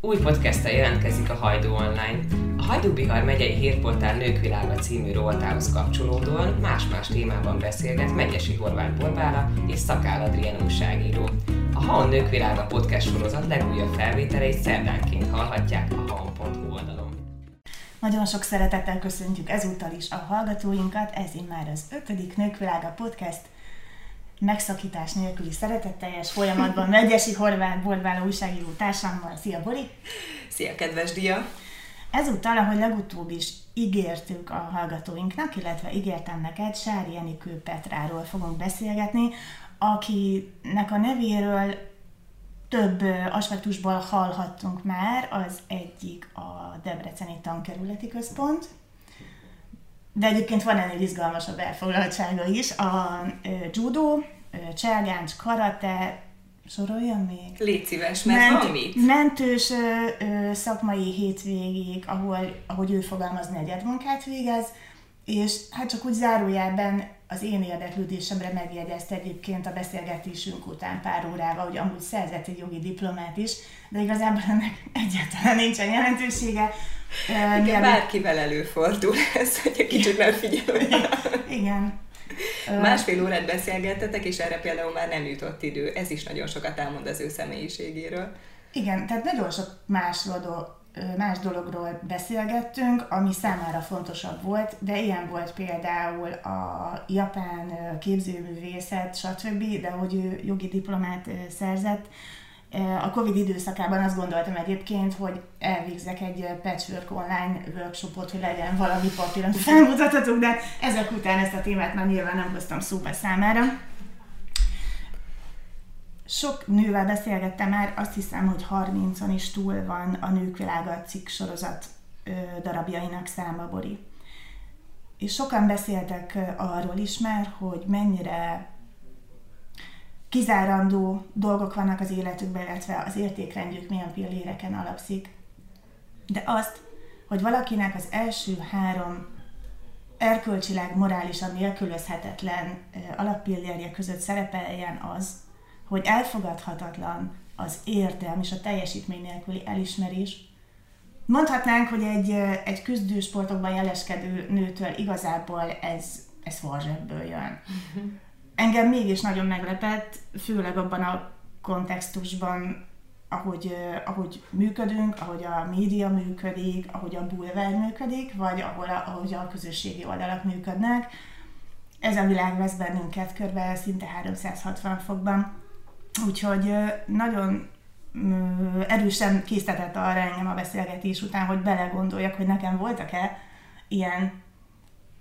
Új podcasttel jelentkezik a Hajdú Online. A Hajdú Bihar megyei hírportál Nőkvilága című rovatához kapcsolódóan más-más témában beszélget Megyesi Horváth Borbála és Szakál Adrien újságíró. A Haon Nőkvilága podcast sorozat legújabb felvételeit szerdánként hallhatják a haon.hu oldalon. Nagyon sok szeretettel köszöntjük ezúttal is a hallgatóinkat, ez már az ötödik Nőkvilága podcast, megszakítás nélküli szeretetteljes folyamatban Megyesi Horváth Borbála újságíró társammal. Szia Bori! Szia kedves Dia! Ezúttal, ahogy legutóbb is ígértük a hallgatóinknak, illetve ígértem neked, Sári Enikő Petráról fogunk beszélgetni, akinek a nevéről több aspektusból hallhattunk már, az egyik a Debreceni Tankerületi Központ, de egyébként van ennél izgalmasabb elfoglaltsága is. A judo, cselgáncs, karate, soroljam még? Légy szíves, mert Ment, van mit? Mentős ö, ö, szakmai hétvégig, ahol, ahogy ő fogalmazni, egy munkát végez, és hát csak úgy zárójában az én érdeklődésemre megjegyezte egyébként a beszélgetésünk után pár órával, hogy amúgy szerzett egy jogi diplomát is, de igazából ennek egyáltalán nincsen jelentősége. Igen, Mielőtt... bárkivel előfordul ez, hogy egy kicsit nem figyelő. Igen. Másfél órát beszélgettetek, és erre például már nem jutott idő. Ez is nagyon sokat elmond az ő személyiségéről. Igen, tehát nagyon sok másról más dologról beszélgettünk, ami számára fontosabb volt, de ilyen volt például a japán képzőművészet, stb., de hogy ő jogi diplomát szerzett. A Covid időszakában azt gondoltam egyébként, hogy elvégzek egy patchwork online workshopot, hogy legyen valami papír, amit felmutathatunk, de ezek után ezt a témát már nyilván nem hoztam szóba számára. Sok nővel beszélgettem már, azt hiszem, hogy 30-on is túl van a Nők Világa cikk sorozat darabjainak száma, Bori. És sokan beszéltek arról is már, hogy mennyire kizárandó dolgok vannak az életükben, illetve az értékrendjük milyen pilléreken alapszik. De azt, hogy valakinek az első három erkölcsileg, morálisan nélkülözhetetlen alappillérje között szerepeljen az, hogy elfogadhatatlan az érdem és a teljesítmény nélküli elismerés. Mondhatnánk, hogy egy, egy küzdősportokban jeleskedő nőtől igazából ez, ez farzsebből jön. Engem mégis nagyon meglepett, főleg abban a kontextusban, ahogy, ahogy működünk, ahogy a média működik, ahogy a bulvár működik, vagy ahol ahogy a közösségi oldalak működnek. Ez a világ vesz bennünket körbe szinte 360 fokban. Úgyhogy nagyon erősen késztetett arra engem a beszélgetés után, hogy belegondoljak, hogy nekem voltak-e ilyen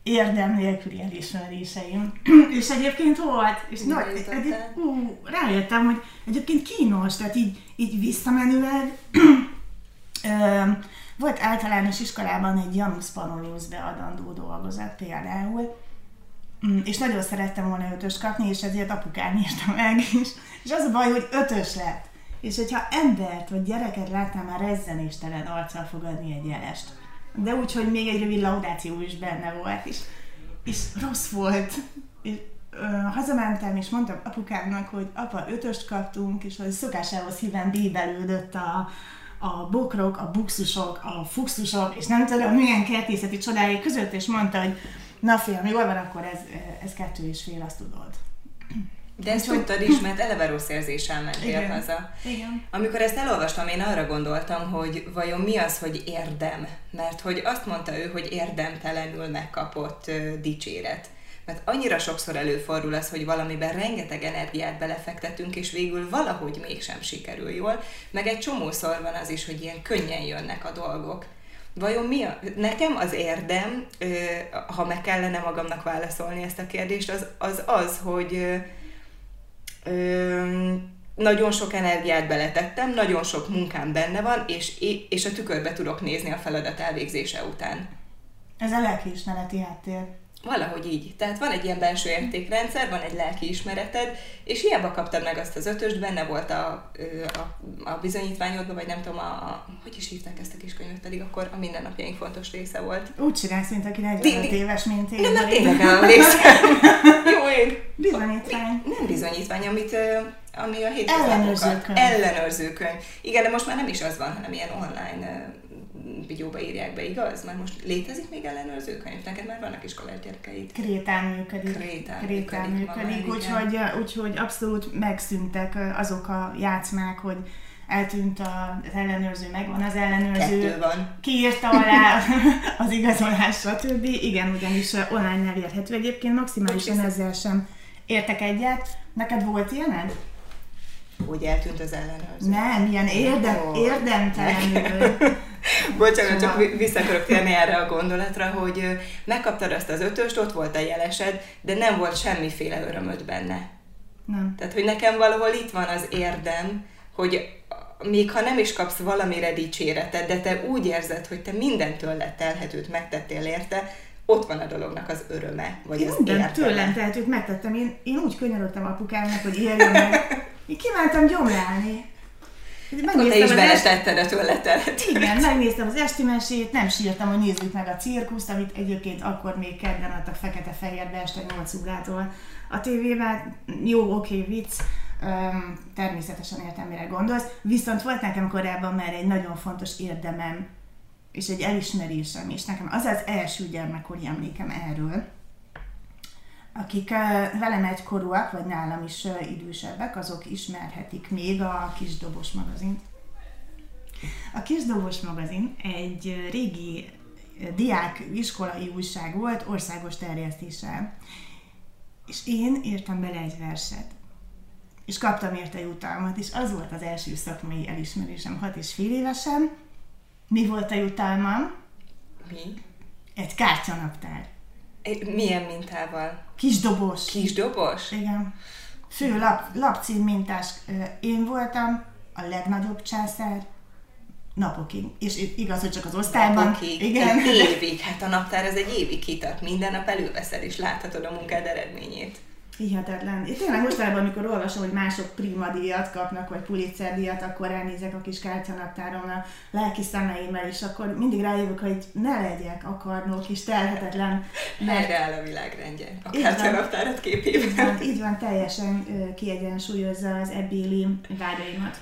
érdem nélküli elismeréseim. és egyébként volt, és no, egyéb, ú, rájöttem, hogy egyébként kínos, tehát így, így visszamenőleg volt általános iskolában egy Janus Pannonius beadandó dolgozat például, Mm, és nagyon szerettem volna ötöst kapni, és ezért apukám írta meg, és, és az a baj, hogy ötös lett. És hogyha embert vagy gyereket láttam, már rezzenéstelen arccal fogadni egy jelest. De úgy, hogy még egy rövid laudáció is benne volt, és, és rossz volt. És, ö, hazamentem, és mondtam apukámnak, hogy apa, ötöst kaptunk, és hogy szokásához híven bíbelődött a, a bokrok, a buxusok, a fuxusok, és nem tudom milyen kertészeti csodái között, és mondta, hogy na fiam, jól van, akkor ez, ez kettő és fél, azt tudod. De ezt tudtad is, mert eleve rossz érzéssel mentél Igen. haza. Igen. Amikor ezt elolvastam, én arra gondoltam, hogy vajon mi az, hogy érdem. Mert hogy azt mondta ő, hogy érdemtelenül megkapott uh, dicséret. Mert annyira sokszor előfordul az, hogy valamiben rengeteg energiát belefektetünk, és végül valahogy mégsem sikerül jól, meg egy csomószor van az is, hogy ilyen könnyen jönnek a dolgok. Vajon mi a... Nekem az érdem, ha meg kellene magamnak válaszolni ezt a kérdést, az az, az hogy nagyon sok energiát beletettem, nagyon sok munkám benne van, és, és a tükörbe tudok nézni a feladat elvégzése után. Ez a lelkiismereti háttér. Valahogy így. Tehát van egy ilyen belső értékrendszer, van egy lelki ismereted, és hiába kaptad meg azt az ötöst, benne volt a, a, a bizonyítványodban, vagy nem tudom, a, a, hogy is hívták ezt a kiskönyvet, pedig akkor a mindennapjaink fontos része volt. Úgy csinálsz, mint aki 45 éves, mint én. Nem, tényleg emlékszem. Jó, én. Bizonyítvány. Nem bizonyítvány, amit ami a hétköznapokat... Ellenőrző könyv. Ellenőrző könyv. Igen, de most már nem is az van, hanem ilyen online vigyóba írják be, igaz? Már most létezik még ellenőrző könyv? Neked már vannak iskolás gyerekeid. Krétán működik. Krétán, Krétán működik, működik, úgyhogy, úgyhogy abszolút megszűntek azok a játszmák, hogy eltűnt az ellenőrző, megvan az ellenőrző, Kettő van. kiírta alá az igazolás, stb. Igen, ugyanis online elérhető. Egyébként maximálisan ezzel sem értek egyet. Neked volt ilyened? Hogy eltűnt az ellenőrző. Nem, ilyen érdem, érdemtelenül. Bocsánat, csak Szóval- vi- vissza akarok térni erre a gondolatra, hogy megkaptad azt az ötöst, ott volt a jelesed, de nem volt semmiféle örömöd benne. Nem. Tehát, hogy nekem valahol itt van az érdem, hogy még ha nem is kapsz valamire dicséretet, de te úgy érzed, hogy te mindent tőled telhetőt megtettél érte, ott van a dolognak az öröme, vagy Én az mindent értelme. tőlem tehetőt megtettem. Én, én úgy könyörögtem apukámnak, hogy írjon meg. Én kívántam gyomlálni. Akkor te is az est- beletetted a tőled telhetőt. Igen, megnéztem az esti mesét, nem sírtam, hogy nézzük meg a cirkuszt, amit egyébként akkor még kedden adtak fekete-fehérbe este 8 órától a tévében. Jó, oké, vicc, Öm, természetesen értem, mire gondolsz. Viszont volt nekem korábban már egy nagyon fontos érdemem, és egy elismerésem, és nekem az az első gyermekkori emlékem erről, akik velem egykorúak, vagy nálam is idősebbek, azok ismerhetik még a Kis Dobos magazint. A Kis Dobos magazin egy régi diák iskolai újság volt, országos terjesztéssel. És én írtam bele egy verset. És kaptam érte jutalmat, és az volt az első szakmai elismerésem hat és fél évesen. Mi volt a jutalmam? Mi? Egy kártyanaptár. Milyen mintával? Kis dobos. Kis dobos? Igen. Fő lap, lapcím mintás én voltam, a legnagyobb császár, napokig. És igaz, hogy csak az osztályban. Napokig, Igen. egy évig. Hát a naptár ez egy évig kitart. Minden nap előveszed és láthatod a munkád eredményét. Hihetetlen. Én tényleg mostanában, amikor olvasom, hogy mások prima díjat kapnak, vagy Pulitzer díjat, akkor ránézek a kis kártyanaptáron a lelki szemeimmel, és akkor mindig rájövök, hogy ne legyek akarnok és telhetetlen, mert Helyreáll a világrendje. A Így kártyanaptárat így képében. van, így van, teljesen kiegyensúlyozza az ebbéli vágyaimat.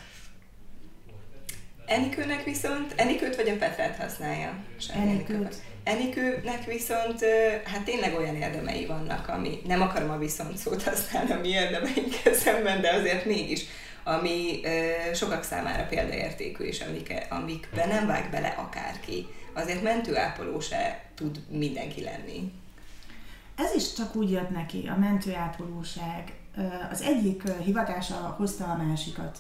Enikőnek viszont, Enikőt vagy a Petrát használja? Enikőt. Enikőnek viszont hát tényleg olyan érdemei vannak, ami nem akarom a viszont szót használni a mi érdemeinkkel szemben, de azért mégis, ami sokak számára példaértékű, és amik, amikbe nem vág bele akárki. Azért mentőápoló se tud mindenki lenni. Ez is csak úgy jött neki, a mentőápolóság. Az egyik hivatása hozta a másikat.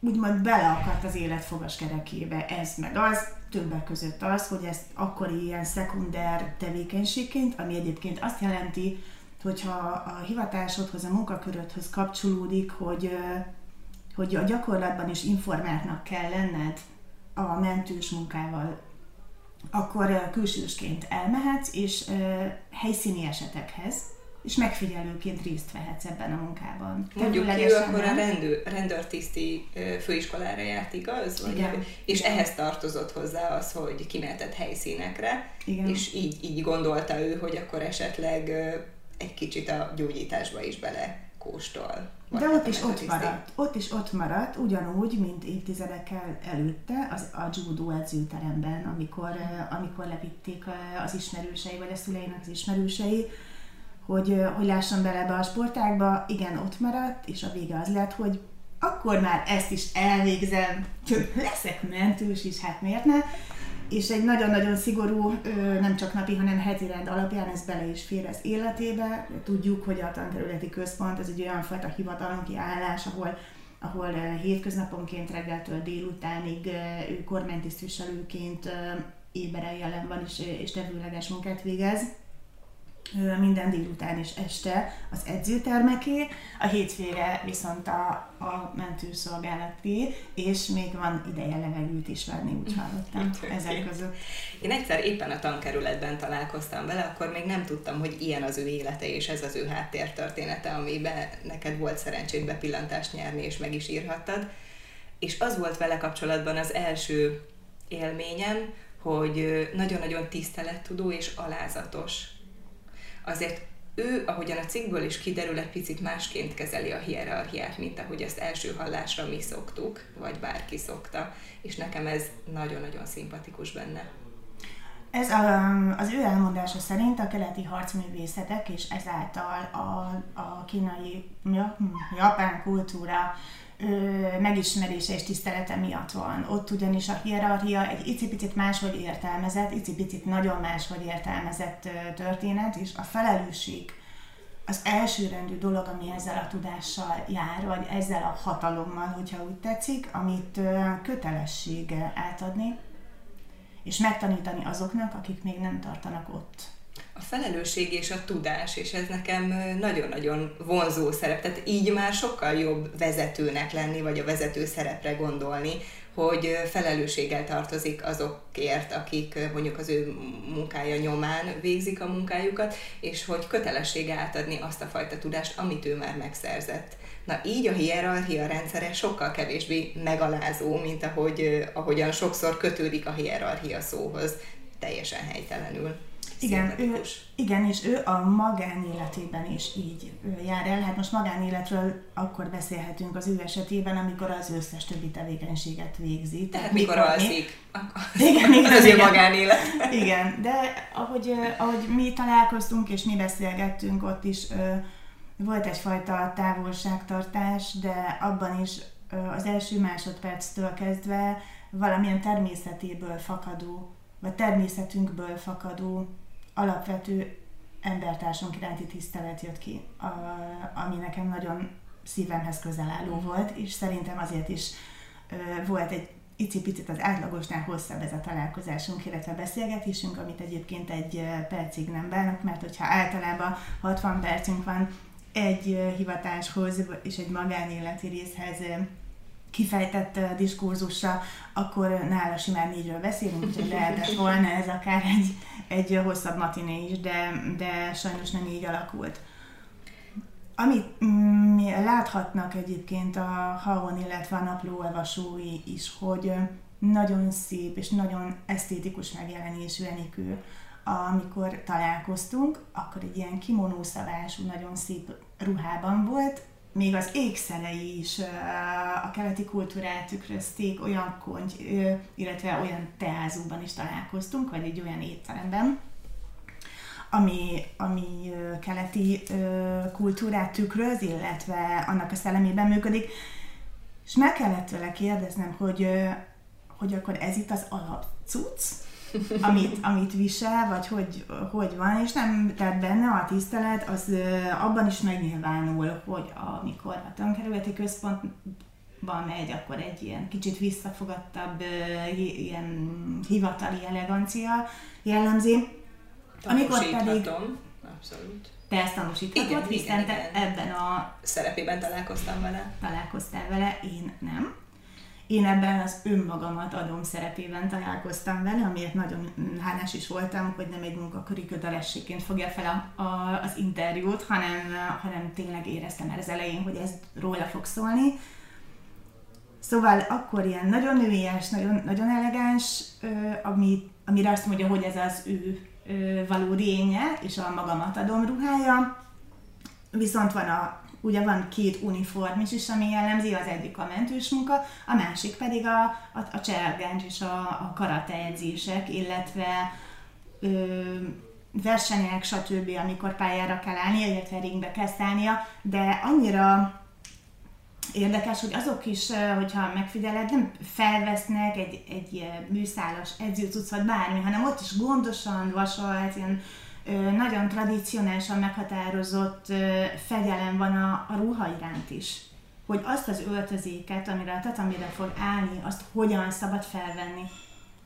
Úgymond beleakadt az élet fogaskerekébe ez meg az, többek között az, hogy ezt akkori ilyen szekunder tevékenységként, ami egyébként azt jelenti, hogyha a hivatásodhoz, a munkakörödhöz kapcsolódik, hogy, hogy a gyakorlatban is informáltnak kell lenned a mentős munkával akkor külsősként elmehetsz, és helyszíni esetekhez, és megfigyelőként részt vehetsz ebben a munkában. Mondjuk ő akkor a rendőr, rendőrtiszti főiskolára járt, igaz? Vagy Igen. És Igen. ehhez tartozott hozzá az, hogy kimehetett helyszínekre, Igen. és így, így gondolta ő, hogy akkor esetleg egy kicsit a gyógyításba is bele kóstol. De ott is ott maradt. Ott is ott maradt, ugyanúgy, mint évtizedekkel előtte az, a judó edzőteremben, amikor, amikor levitték az ismerősei, vagy a szüleinek az ismerősei, hogy, hogy lásson bele ebbe a sportágba, igen, ott maradt, és a vége az lett, hogy akkor már ezt is elvégzem, leszek mentős is, hát miért ne? És egy nagyon-nagyon szigorú, nem csak napi, hanem heti rend alapján ez bele is fér az életébe. Tudjuk, hogy a tanterületi központ ez egy olyan fajta hivatalnoki állás, ahol ahol hétköznaponként reggeltől délutánig ő kormánytisztviselőként éberen jelen van és, és tevőleges munkát végez minden délután és este az edzőtermeké, a hétfőre viszont a, a mentőszolgálaté, és még van ideje levegőt is venni, úgy hallottam ezek között. Én egyszer éppen a tankerületben találkoztam vele, akkor még nem tudtam, hogy ilyen az ő élete és ez az ő háttértörténete, amiben neked volt szerencséd bepillantást nyerni, és meg is írhattad. És az volt vele kapcsolatban az első élményem, hogy nagyon-nagyon tisztelettudó és alázatos. Azért ő, ahogyan a cikkből is kiderül, egy picit másként kezeli a hierarchiát, mint ahogy azt első hallásra mi szoktuk, vagy bárki szokta, és nekem ez nagyon-nagyon szimpatikus benne. Ez a, az ő elmondása szerint a keleti harcművészetek és ezáltal a, a kínai, hm, japán kultúra megismerése és tisztelete miatt van. Ott ugyanis a hierarchia egy icipicit máshogy értelmezett, icipicit nagyon máshogy értelmezett történet, és a felelősség az elsőrendű dolog, ami ezzel a tudással jár, vagy ezzel a hatalommal, hogyha úgy tetszik, amit ö, kötelesség átadni, és megtanítani azoknak, akik még nem tartanak ott. A felelősség és a tudás, és ez nekem nagyon-nagyon vonzó szerep. Tehát így már sokkal jobb vezetőnek lenni, vagy a vezető szerepre gondolni, hogy felelősséggel tartozik azokért, akik mondjuk az ő munkája nyomán végzik a munkájukat, és hogy kötelessége átadni azt a fajta tudást, amit ő már megszerzett. Na így a hierarchia rendszere sokkal kevésbé megalázó, mint ahogy, ahogyan sokszor kötődik a hierarchia szóhoz, teljesen helytelenül. Igen, ő, igen, és ő a magánéletében is így jár el. Hát most magánéletről akkor beszélhetünk az ő esetében, amikor az összes többi tevékenységet végzi. Tehát mikor, mikor alszik, igen, igen, az ő magánélet. Igen, de ahogy, ahogy mi találkoztunk és mi beszélgettünk, ott is volt egyfajta távolságtartás, de abban is az első másodperctől kezdve valamilyen természetéből fakadó, vagy természetünkből fakadó alapvető embertársunk iránti tisztelet jött ki, ami nekem nagyon szívemhez közel álló volt, és szerintem azért is volt egy icipicit az átlagosnál hosszabb ez a találkozásunk, illetve beszélgetésünk, amit egyébként egy percig nem bánok, mert hogyha általában 60 percünk van egy hivatáshoz és egy magánéleti részhez kifejtett diskurzusra, akkor nála simán négyről beszélünk, úgyhogy lehetett volna ez akár egy, egy hosszabb matiné is, de, de sajnos nem így alakult. Amit mi láthatnak egyébként a Haon, illetve a napló is, hogy nagyon szép és nagyon esztétikus megjelenésű Enikő amikor találkoztunk, akkor egy ilyen kimonószavású, nagyon szép ruhában volt, még az ékszerei is a keleti kultúrát tükrözték, olyan konty, illetve olyan teázóban is találkoztunk, vagy egy olyan étteremben, ami, ami keleti kultúrát tükröz, illetve annak a szellemében működik. És meg kellett tőle kérdeznem, hogy, hogy akkor ez itt az alapcuc, amit, amit visel, vagy hogy, hogy van, és nem, tehát benne a tisztelet, az abban is megnyilvánul, hogy amikor a tankerületi központban megy, akkor egy ilyen kicsit visszafogadtabb, ilyen hivatali elegancia jellemzi. Amikor pedig... Abszolút. Te ezt tanúsíthatod, igen, hiszen igen, te igen. ebben a... Szerepében találkoztam vele. Találkoztál vele, én nem én ebben az önmagamat adom szerepében találkoztam vele, amiért nagyon hálás is voltam, hogy nem egy munkaköri kötelességként fogja fel a, a, az interjút, hanem, hanem tényleg éreztem már az elején, hogy ez róla fog szólni. Szóval akkor ilyen nagyon nőies, nagyon, nagyon elegáns, ami, amire azt mondja, hogy ez az ő való rénye, és a magamat adom ruhája. Viszont van a ugye van két uniform is, is ami jellemzi, az egyik a mentős munka, a másik pedig a, a, a cselgáncs és a, a edzések, illetve ö, versenyek, stb., amikor pályára kell állnia, illetve ringbe kell szállnia, de annyira érdekes, hogy azok is, hogyha megfigyeled, nem felvesznek egy, egy műszálas edzőcuccot bármi, hanem ott is gondosan vasalt, ilyen nagyon tradicionálisan meghatározott fegyelem van a, a ruha iránt is. Hogy azt az öltözéket, amire a tatamire fog állni, azt hogyan szabad felvenni.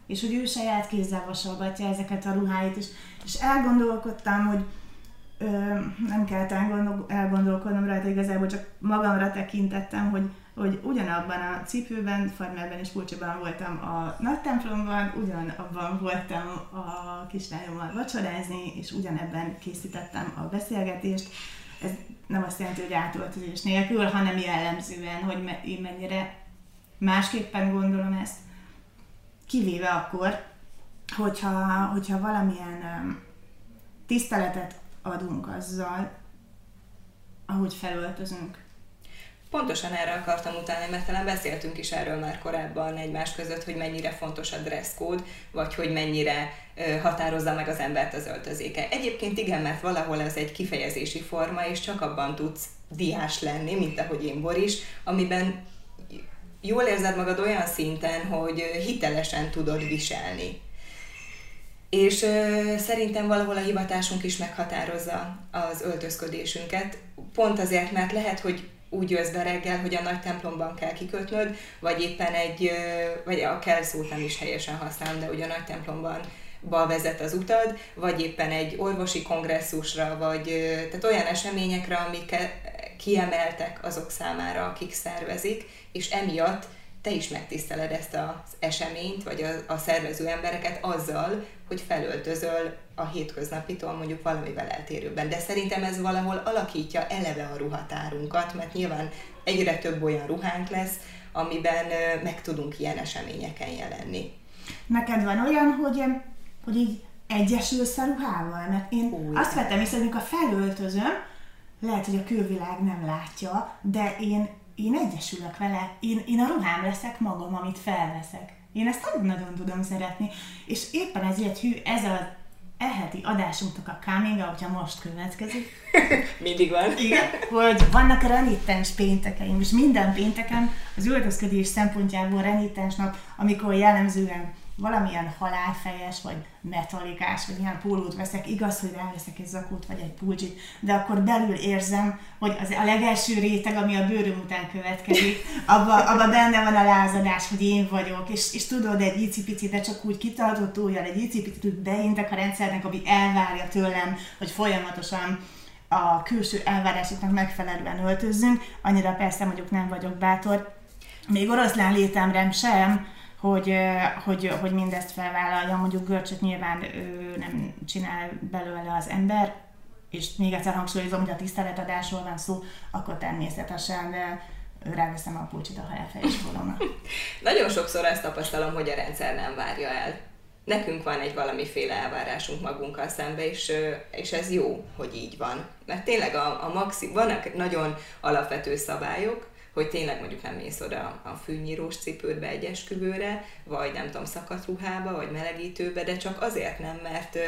És hogy ő saját kézzel vasolgatja ezeket a ruháit is. És elgondolkodtam, hogy ö, nem kellett elgondol, elgondolkodnom rajta, igazából csak magamra tekintettem, hogy hogy ugyanabban a cipőben, farmerben és pulcsiban voltam a nagy templomban, ugyanabban voltam a kislányommal vacsorázni, és ugyanebben készítettem a beszélgetést. Ez nem azt jelenti, hogy átöltözés nélkül, hanem jellemzően, hogy én mennyire másképpen gondolom ezt, kivéve akkor, hogyha, hogyha valamilyen tiszteletet adunk azzal, ahogy felöltözünk. Pontosan erre akartam utáni, mert talán beszéltünk is erről már korábban egymás között, hogy mennyire fontos a dress code, vagy hogy mennyire határozza meg az embert az öltözéke. Egyébként igen, mert valahol ez egy kifejezési forma, és csak abban tudsz diás lenni, mint ahogy én Boris, amiben jól érzed magad olyan szinten, hogy hitelesen tudod viselni. És ö, szerintem valahol a hivatásunk is meghatározza az öltözködésünket, pont azért, mert lehet, hogy úgy jössz be reggel, hogy a nagy templomban kell kikötnöd, vagy éppen egy, vagy a kell szót nem is helyesen használom, de ugye a nagy templomban ba vezet az utad, vagy éppen egy orvosi kongresszusra, vagy tehát olyan eseményekre, amik kiemeltek azok számára, akik szervezik, és emiatt te is megtiszteled ezt az eseményt, vagy a, a szervező embereket azzal, hogy felöltözöl a hétköznapitól mondjuk valamivel eltérőben. De szerintem ez valahol alakítja eleve a ruhatárunkat, mert nyilván egyre több olyan ruhánk lesz, amiben meg tudunk ilyen eseményeken jelenni. Neked van olyan, hogy, hogy így egyesülsz a ruhával? Mert én Új. azt vettem észre, hogy a felöltözöm, lehet, hogy a külvilág nem látja, de én én egyesülök vele, én, én a ruhám leszek magam, amit felveszek. Én ezt nagyon-nagyon tudom szeretni, és éppen ezért hű, ez a eheti adásunknak a coming hogyha most következik. Mindig van. Igen, hogy vannak a renitens péntekeim, és minden pénteken az öltözködés szempontjából renitens nap, amikor jellemzően valamilyen halálfejes, vagy metalikás, vagy ilyen pólót veszek, igaz, hogy ráveszek egy zakót, vagy egy pulcsit, de akkor belül érzem, hogy az a legelső réteg, ami a bőröm után következik, abban abba benne van a lázadás, hogy én vagyok, és, és tudod, egy icipicit, de csak úgy kitartott ujjal, egy icipicit úgy beintek a rendszernek, ami elvárja tőlem, hogy folyamatosan a külső elvárásoknak megfelelően öltözzünk. Annyira persze mondjuk nem vagyok bátor, még oroszlán létemre sem, hogy, hogy, hogy mindezt felvállalja, mondjuk görcsöt nyilván ő nem csinál belőle az ember, és még egyszer hangsúlyozom, hogy a tiszteletadásról van szó, akkor természetesen ráveszem a pulcsit, ha elfelejtsd volna. Nagyon sokszor ezt tapasztalom, hogy a rendszer nem várja el. Nekünk van egy valamiféle elvárásunk magunkkal szembe, és, és ez jó, hogy így van. Mert tényleg a, a maxi, vannak nagyon alapvető szabályok, hogy tényleg mondjuk nem mész oda a fűnyírós cipődbe egy esküvőre, vagy nem tudom, szakadt ruhába, vagy melegítőbe, de csak azért nem, mert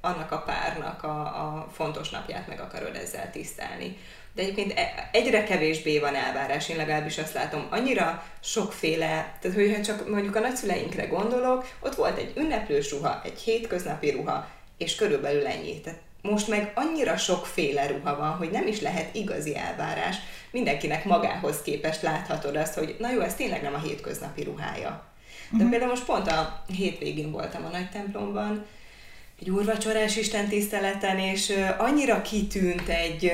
annak a párnak a, a fontos napját meg akarod ezzel tisztelni. De egyébként e, egyre kevésbé van elvárás, én legalábbis azt látom, annyira sokféle, tehát hogyha csak mondjuk a nagyszüleinkre gondolok, ott volt egy ünneplős ruha, egy hétköznapi ruha, és körülbelül ennyi. Tehát most meg annyira sokféle ruha van, hogy nem is lehet igazi elvárás. Mindenkinek magához képest láthatod azt, hogy na jó, ez tényleg nem a hétköznapi ruhája. De uh-huh. például most pont a hétvégén voltam a nagy templomban, egy úrvacsorás istentiszteleten, és annyira kitűnt egy,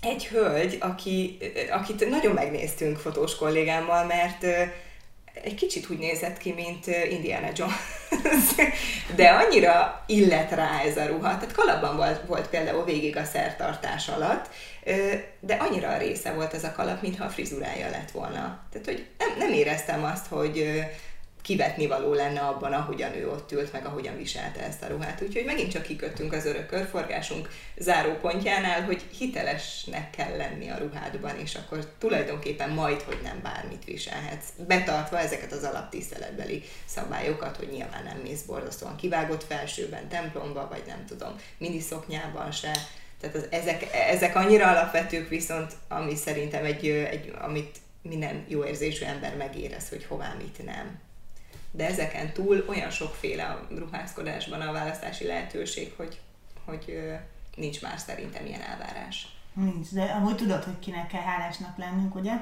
egy hölgy, aki, akit nagyon megnéztünk fotós kollégámmal, mert egy kicsit úgy nézett ki, mint Indiana Jones. De annyira illet rá ez a ruha. Tehát kalapban volt, volt például végig a szertartás alatt, de annyira a része volt ez a kalap, mintha a frizurája lett volna. Tehát, hogy nem, nem éreztem azt, hogy kivetni való lenne abban, ahogyan ő ott ült, meg ahogyan viselte ezt a ruhát. Úgyhogy megint csak kiköttünk az örök körforgásunk zárópontjánál, hogy hitelesnek kell lenni a ruhádban, és akkor tulajdonképpen majd, hogy nem bármit viselhetsz. Betartva ezeket az alaptiszteletbeli szabályokat, hogy nyilván nem mész borzasztóan kivágott felsőben, templomba, vagy nem tudom, miniszoknyában se. Tehát az, ezek, ezek annyira alapvetők viszont, ami szerintem egy, egy amit minden jó érzésű ember megérez, hogy hová mit nem de ezeken túl olyan sokféle a ruházkodásban a választási lehetőség, hogy, hogy nincs már szerintem ilyen elvárás. Nincs, de amúgy tudod, hogy kinek kell hálásnak lennünk, ugye?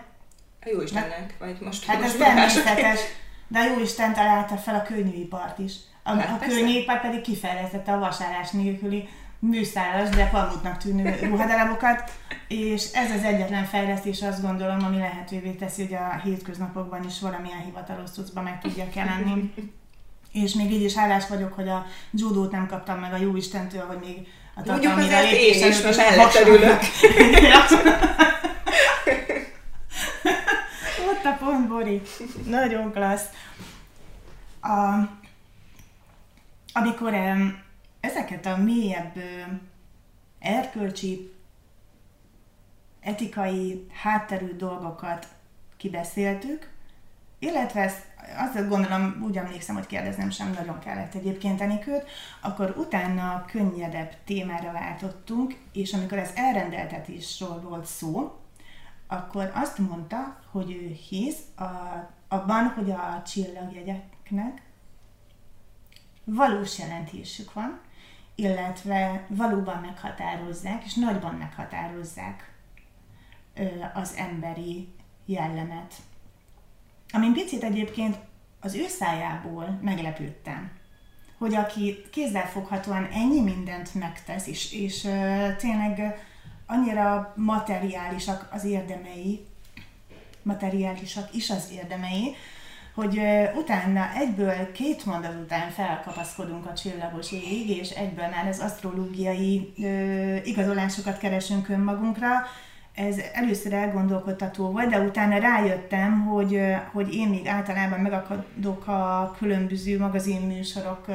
A jó Istennek, vagy most Hát ez természetes, de a jó Isten találta fel a könnyűipart is. A, hát a könnyűipar pedig kifejlesztette a vasárás nélküli műszálas, de pamutnak tűnő ruhadarabokat, és ez az egyetlen fejlesztés azt gondolom, ami lehetővé teszi, hogy a hétköznapokban is valamilyen hivatalos cuccba meg tudjak jelenni. és még így is hálás vagyok, hogy a judót nem kaptam meg a jó Istentől, hogy még a Mondjuk azért én is, most mellette ülök. Ott a pont, Bori. Nagyon klassz. A, amikor ezeket a mélyebb erkölcsi, etikai, hátterű dolgokat kibeszéltük, illetve ezt, azt gondolom, úgy emlékszem, hogy kérdeznem sem nagyon kellett egyébként Enikőt, akkor utána könnyedebb témára váltottunk, és amikor ez elrendeltetésről volt szó, akkor azt mondta, hogy ő hisz a, abban, hogy a csillagjegyeknek valós jelentésük van, illetve valóban meghatározzák, és nagyban meghatározzák az emberi jellemet. Amin picit egyébként az ő szájából meglepődtem, hogy aki kézzelfoghatóan ennyi mindent megtesz, és, és tényleg annyira materiálisak az érdemei, materiálisak is az érdemei, hogy utána egyből két mondat után felkapaszkodunk a csillagos ég, és egyből már az asztrológiai ö, igazolásokat keresünk önmagunkra. Ez először elgondolkodtató volt, de utána rájöttem, hogy, hogy én még általában megakadok a különböző magazinműsorok,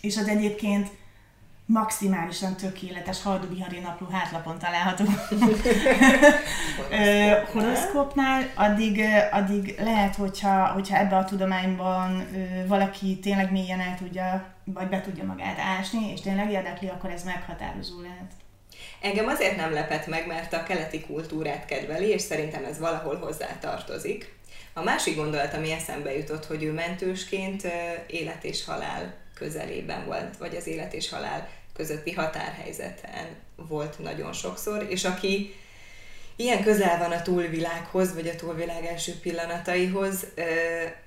és az egyébként maximálisan tökéletes Haldubihari napló hátlapon található horoszkópnál, addig, addig lehet, hogyha, hogyha ebbe a tudományban valaki tényleg mélyen el tudja, vagy be tudja magát ásni, és tényleg érdekli, akkor ez meghatározó lehet. Engem azért nem lepett meg, mert a keleti kultúrát kedveli, és szerintem ez valahol hozzá tartozik. A másik gondolat, ami eszembe jutott, hogy ő mentősként élet és halál közelében volt, vagy az élet és halál közötti határhelyzeten volt nagyon sokszor, és aki ilyen közel van a túlvilághoz, vagy a túlvilág első pillanataihoz,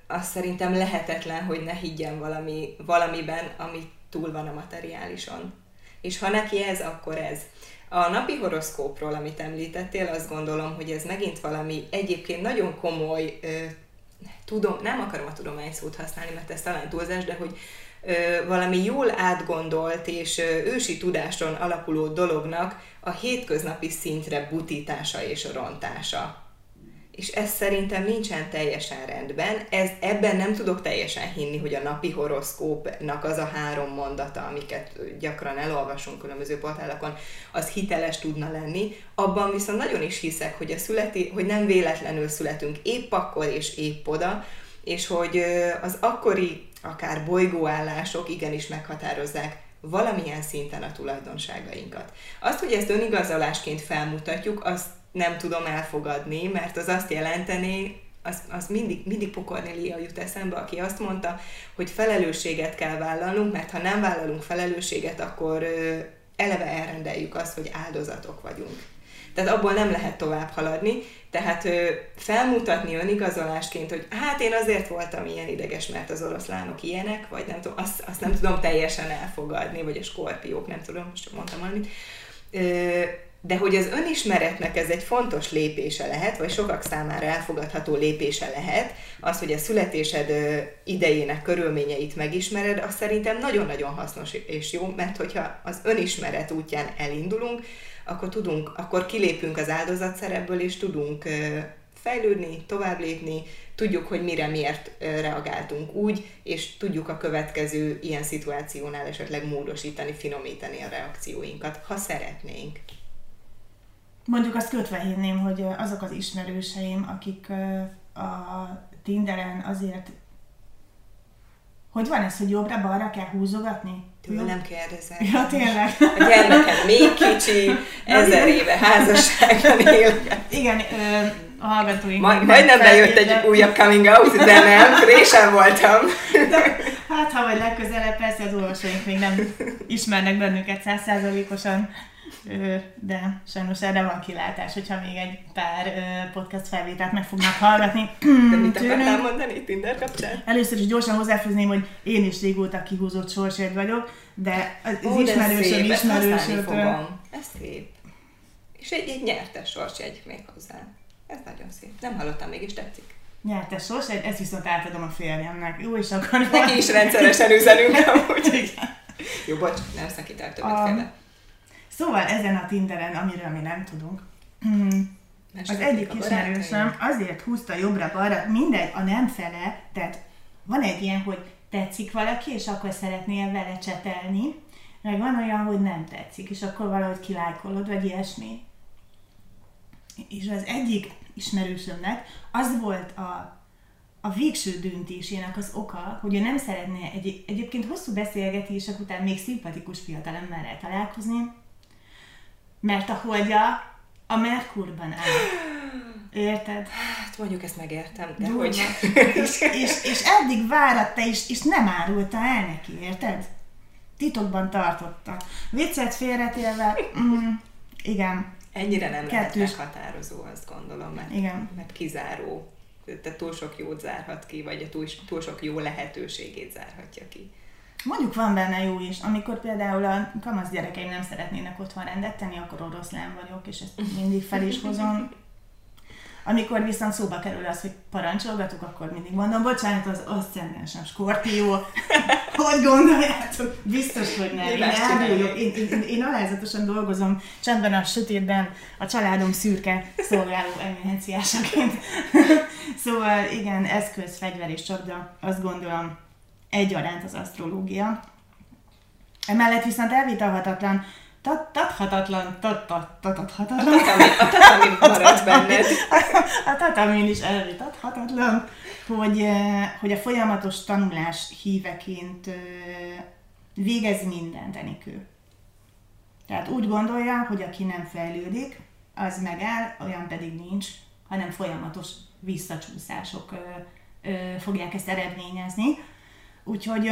az szerintem lehetetlen, hogy ne higgyen valami, valamiben, ami túl van a materiálison. És ha neki ez, akkor ez. A napi horoszkópról, amit említettél, azt gondolom, hogy ez megint valami egyébként nagyon komoly, tudom, nem akarom a tudomány szót használni, mert ez talán túlzás, de hogy valami jól átgondolt és ősi tudáson alapuló dolognak a hétköznapi szintre butítása és rontása. És ez szerintem nincsen teljesen rendben. Ez, ebben nem tudok teljesen hinni, hogy a napi horoszkópnak az a három mondata, amiket gyakran elolvasunk különböző portálokon, az hiteles tudna lenni. Abban viszont nagyon is hiszek, hogy, a születi, hogy nem véletlenül születünk épp akkor és épp oda, és hogy az akkori akár bolygóállások igenis meghatározzák valamilyen szinten a tulajdonságainkat. Azt, hogy ezt önigazolásként felmutatjuk, azt nem tudom elfogadni, mert az azt jelenteni, az, az mindig, mindig Pokornélia jut eszembe, aki azt mondta, hogy felelősséget kell vállalnunk, mert ha nem vállalunk felelősséget, akkor ö, eleve elrendeljük azt, hogy áldozatok vagyunk. Tehát abból nem lehet tovább haladni, tehát ö, felmutatni önigazolásként, hogy hát én azért voltam ilyen ideges, mert az oroszlánok ilyenek, vagy nem tudom, azt, azt nem tudom teljesen elfogadni, vagy a skorpiók, nem tudom, most csak mondtam valamit. De hogy az önismeretnek ez egy fontos lépése lehet, vagy sokak számára elfogadható lépése lehet, az, hogy a születésed idejének körülményeit megismered, az szerintem nagyon-nagyon hasznos és jó, mert hogyha az önismeret útján elindulunk, akkor tudunk, akkor kilépünk az áldozatszerebből, és tudunk fejlődni, tovább lépni, tudjuk, hogy mire, miért reagáltunk úgy, és tudjuk a következő ilyen szituációnál esetleg módosítani, finomítani a reakcióinkat, ha szeretnénk. Mondjuk azt kötve hinném, hogy azok az ismerőseim, akik a Tinderen azért hogy van ez, hogy jobbra-balra kell húzogatni? Tőlem kérdezek. Ja, tényleg. A gyermeked még kicsi, ezer éve házasságban él. Igen, ö, a hallgatóink. Majd, majdnem bejött egy újabb coming out, de nem, résen voltam. De, hát, ha vagy legközelebb, persze az olvasóink még nem ismernek bennünket százszázalékosan de sajnos erre van kilátás, hogyha még egy pár podcast felvételt meg fognak hallgatni. De mit akartál mondani Tinder kapcsán? Először is gyorsan hozzáfűzném, hogy én is régóta kihúzott sorsért vagyok, de az Ó, ismerősöm ismerősötől... Ez szép. És egy, egy nyertes sorsjegy még hozzá. Ez nagyon szép. Nem hallottam, mégis tetszik. Nyertes sorsjegy, ezt viszont átadom a férjemnek. Jó, és akkor... Neki is rendszeresen üzenünk, amúgy. Jó, bocs, nem szakítál többet a... Szóval ezen a Tinderen, amiről mi nem tudunk, hmm, az egyik ismerősöm azért húzta jobbra-balra, mindegy, a nem fele, tehát van egy ilyen, hogy tetszik valaki, és akkor szeretnél vele csetelni, meg van olyan, hogy nem tetszik, és akkor valahogy kilájkolod, vagy ilyesmi. És az egyik ismerősömnek az volt a, a végső döntésének az oka, hogy ő nem szeretne egy, egyébként hosszú beszélgetések után még szimpatikus fiatalemberrel találkozni, mert a holdja a Merkurban áll. Érted? Hát mondjuk ezt megértem, de hogy... és, és, és eddig váratta, és, és nem árulta el neki, érted? Titokban tartotta. Viccet félretélve, mm, igen. Ennyire nem Kettős. lehet meghatározó, azt gondolom, mert, igen. mert kizáró. Tehát túl sok jót zárhat ki, vagy a túl, túl sok jó lehetőségét zárhatja ki. Mondjuk van benne jó is. Amikor például a kamasz gyerekeim nem szeretnének otthon rendet tenni, akkor oroszlán vagyok, és ezt mindig fel is hozom. Amikor viszont szóba kerül az, hogy parancsolgatok, akkor mindig mondom, bocsánat, az aszcendensem skorpió. hogy gondoljátok? Biztos, hogy nem. Én, elbújok. Én, én, én, alázatosan dolgozom csendben a sötétben, a családom szürke szolgáló eminenciásaként. szóval igen, eszköz, fegyver és csapda, azt gondolom egyaránt az asztrológia. Emellett viszont elvitathatatlan, tathatatlan, tathatatlan. A tatamin marad benned. A tatamin is elvitathatatlan, hogy, eh, hogy a folyamatos tanulás híveként eh, végez mindent Enikő. Tehát úgy gondolja, hogy aki nem fejlődik, az megáll, olyan pedig nincs, hanem folyamatos visszacsúszások eh, fogják ezt eredményezni. Úgyhogy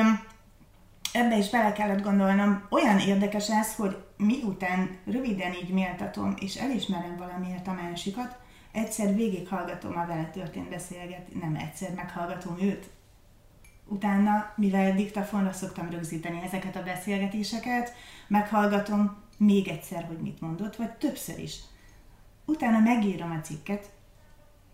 ebbe is bele kellett gondolnom. Olyan érdekes ez, hogy miután röviden így méltatom, és elismerem valamiért a másikat, egyszer végighallgatom a vele történt beszélget, nem egyszer meghallgatom őt. Utána, mivel diktafonra szoktam rögzíteni ezeket a beszélgetéseket, meghallgatom még egyszer, hogy mit mondott, vagy többször is. Utána megírom a cikket,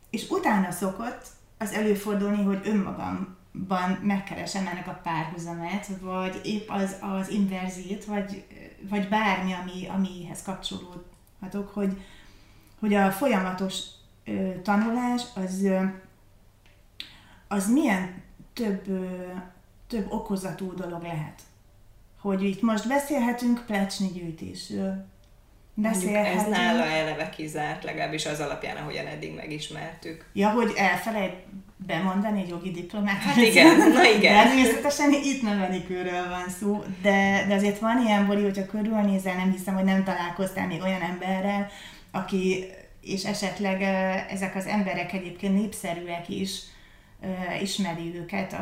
és utána szokott az előfordulni, hogy önmagam ban megkeresem ennek a párhuzamát, vagy épp az, az inverzét, vagy, vagy bármi, ami, amihez kapcsolódhatok, hogy, hogy a folyamatos ö, tanulás az, ö, az milyen több, ö, több okozatú dolog lehet. Hogy itt most beszélhetünk plecsni gyűjtésről, beszélhetünk. Ez nála eleve kizárt, legalábbis az alapján, ahogyan eddig megismertük. Ja, hogy elfelejt bemondani egy jogi diplomát. Hát igen, na igen. Természetesen itt nem Enikőről van szó, de, de azért van ilyen, Bori, hogyha körülnézel, nem hiszem, hogy nem találkoztál még olyan emberrel, aki, és esetleg ezek az emberek egyébként népszerűek is, ismeri őket,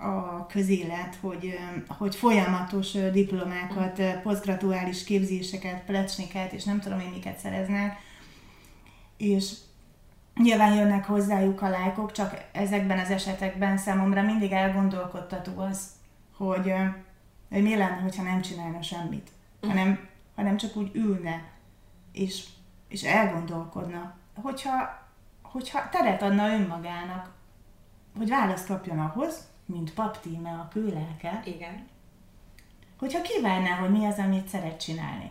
a közélet, hogy, hogy folyamatos diplomákat, posztgraduális képzéseket, plecsniket, és nem tudom én miket szereznek, és nyilván jönnek hozzájuk a lájkok, csak ezekben az esetekben számomra mindig elgondolkodtató az, hogy, hogy mi lenne, hogyha nem csinálna semmit, hanem, hanem csak úgy ülne, és, és elgondolkodna. Hogyha, hogyha teret adna önmagának, hogy választ kapjon ahhoz, mint paptíme a kőlelke. Igen. Hogyha kívánná, hogy mi az, amit szeret csinálni.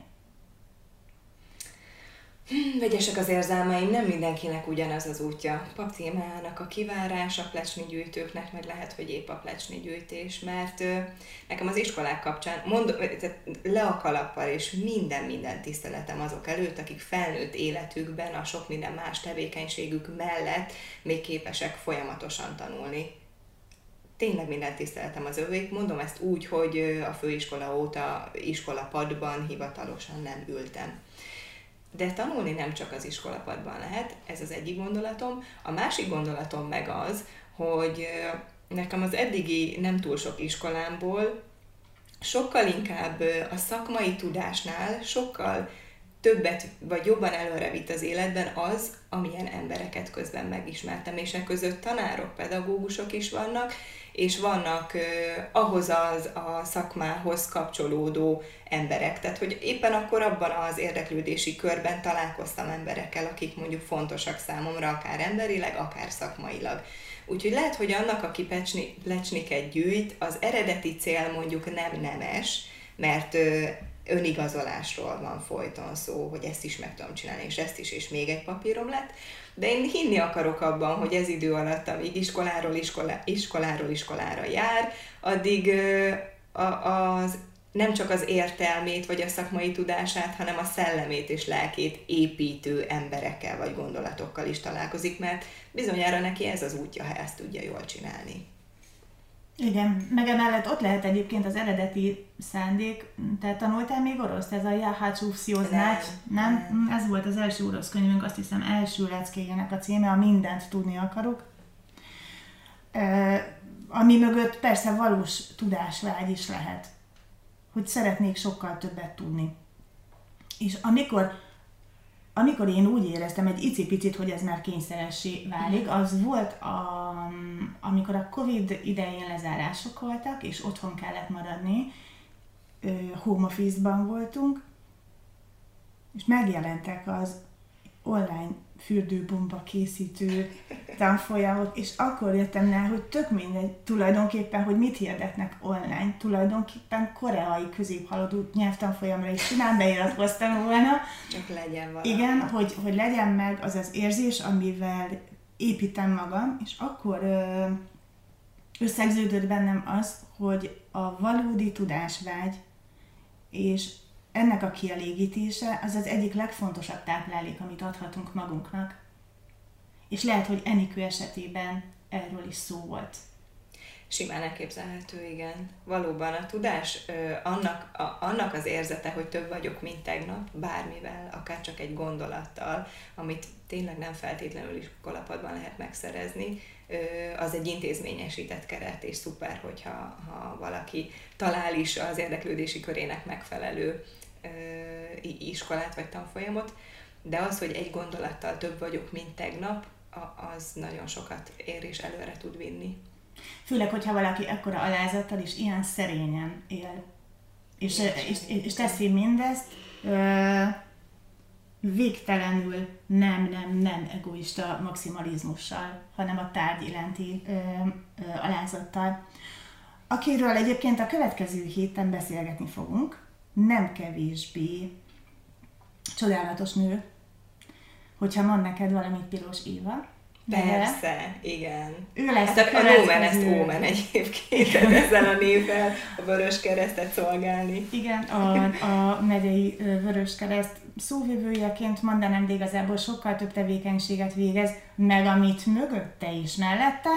Hmm, vegyesek az érzelmeim, nem mindenkinek ugyanaz az útja. Paptímának a kivárás, a plecsni gyűjtőknek meg lehet, hogy épp a plecsni gyűjtés, mert ö, nekem az iskolák kapcsán mond, le a kalappal, és minden, minden tiszteletem azok előtt, akik felnőtt életükben a sok minden más tevékenységük mellett még képesek folyamatosan tanulni tényleg minden tiszteletem az övék. Mondom ezt úgy, hogy a főiskola óta iskolapadban hivatalosan nem ültem. De tanulni nem csak az iskolapadban lehet, ez az egyik gondolatom. A másik gondolatom meg az, hogy nekem az eddigi nem túl sok iskolámból sokkal inkább a szakmai tudásnál, sokkal többet vagy jobban előre vitt az életben az, amilyen embereket közben megismertem, és e között tanárok, pedagógusok is vannak, és vannak ahhoz az, a szakmához kapcsolódó emberek. Tehát, hogy éppen akkor abban az érdeklődési körben találkoztam emberekkel, akik mondjuk fontosak számomra, akár emberileg, akár szakmailag. Úgyhogy lehet, hogy annak, aki pecsni, plecsniket gyűjt, az eredeti cél mondjuk nem nemes, mert önigazolásról van folyton szó, hogy ezt is meg tudom csinálni, és ezt is, és még egy papírom lett, de én hinni akarok abban, hogy ez idő alatt, amíg iskoláról, iskola, iskoláról iskolára jár, addig a, az nem csak az értelmét vagy a szakmai tudását, hanem a szellemét és lelkét építő emberekkel vagy gondolatokkal is találkozik, mert bizonyára neki ez az útja, ha ezt tudja jól csinálni. Igen, meg emellett ott lehet egyébként az eredeti szándék, te tanultál még orosz, ez a Jahácsú Szioznát, nem? nem? Ez volt az első orosz könyvünk, azt hiszem első leckéjének a címe, a Mindent tudni akarok. E, ami mögött persze valós tudásvágy is lehet, hogy szeretnék sokkal többet tudni. És amikor amikor én úgy éreztem egy icipicit, hogy ez már kényszeressé válik, mhm. az volt, a, amikor a Covid idején lezárások voltak, és otthon kellett maradni, home office-ban voltunk, és megjelentek az online fürdőbomba készítő tanfolyamok, és akkor jöttem rá, hogy tök mindegy tulajdonképpen, hogy mit hirdetnek online. Tulajdonképpen koreai középhaladó nyelvtanfolyamra is simán beiratkoztam volna. Csak legyen valami. Igen, hogy, hogy legyen meg az az érzés, amivel építem magam, és akkor összegződött bennem az, hogy a valódi tudásvágy és ennek a kielégítése az az egyik legfontosabb táplálék, amit adhatunk magunknak. És lehet, hogy Enikő esetében erről is szó volt. Simán elképzelhető, igen. Valóban a tudás annak, a, annak az érzete, hogy több vagyok, mint tegnap, bármivel, akár csak egy gondolattal, amit tényleg nem feltétlenül iskolapadban lehet megszerezni, az egy intézményesített keret, és szuper, hogyha ha valaki talál is az érdeklődési körének megfelelő iskolát vagy tanfolyamot, de az, hogy egy gondolattal több vagyok, mint tegnap, az nagyon sokat ér és előre tud vinni. Főleg, hogyha valaki ekkora alázattal és ilyen szerényen él, és, és, és, és teszi mindezt ö, végtelenül nem, nem, nem egoista maximalizmussal, hanem a tárgy iránti ö, ö, alázattal. Akiről egyébként a következő héten beszélgetni fogunk, nem kevésbé csodálatos nő, hogyha mond neked valamit Piros Éva. Persze, igen. Ő lesz hát a, a Nómen ezt Ómen egyébként, ezzel a névvel a Vörös Keresztet szolgálni. Igen, a, a megyei Vörös Kereszt szóvivőjeként mondanám, de igazából sokkal több tevékenységet végez, meg amit mögötte is mellette,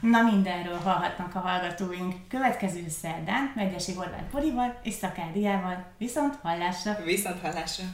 Na mindenről hallhatnak a hallgatóink. Következő szerdán Megyesi Horváth Borival és Szakádiával. Viszont hallásra! Viszont hallásra!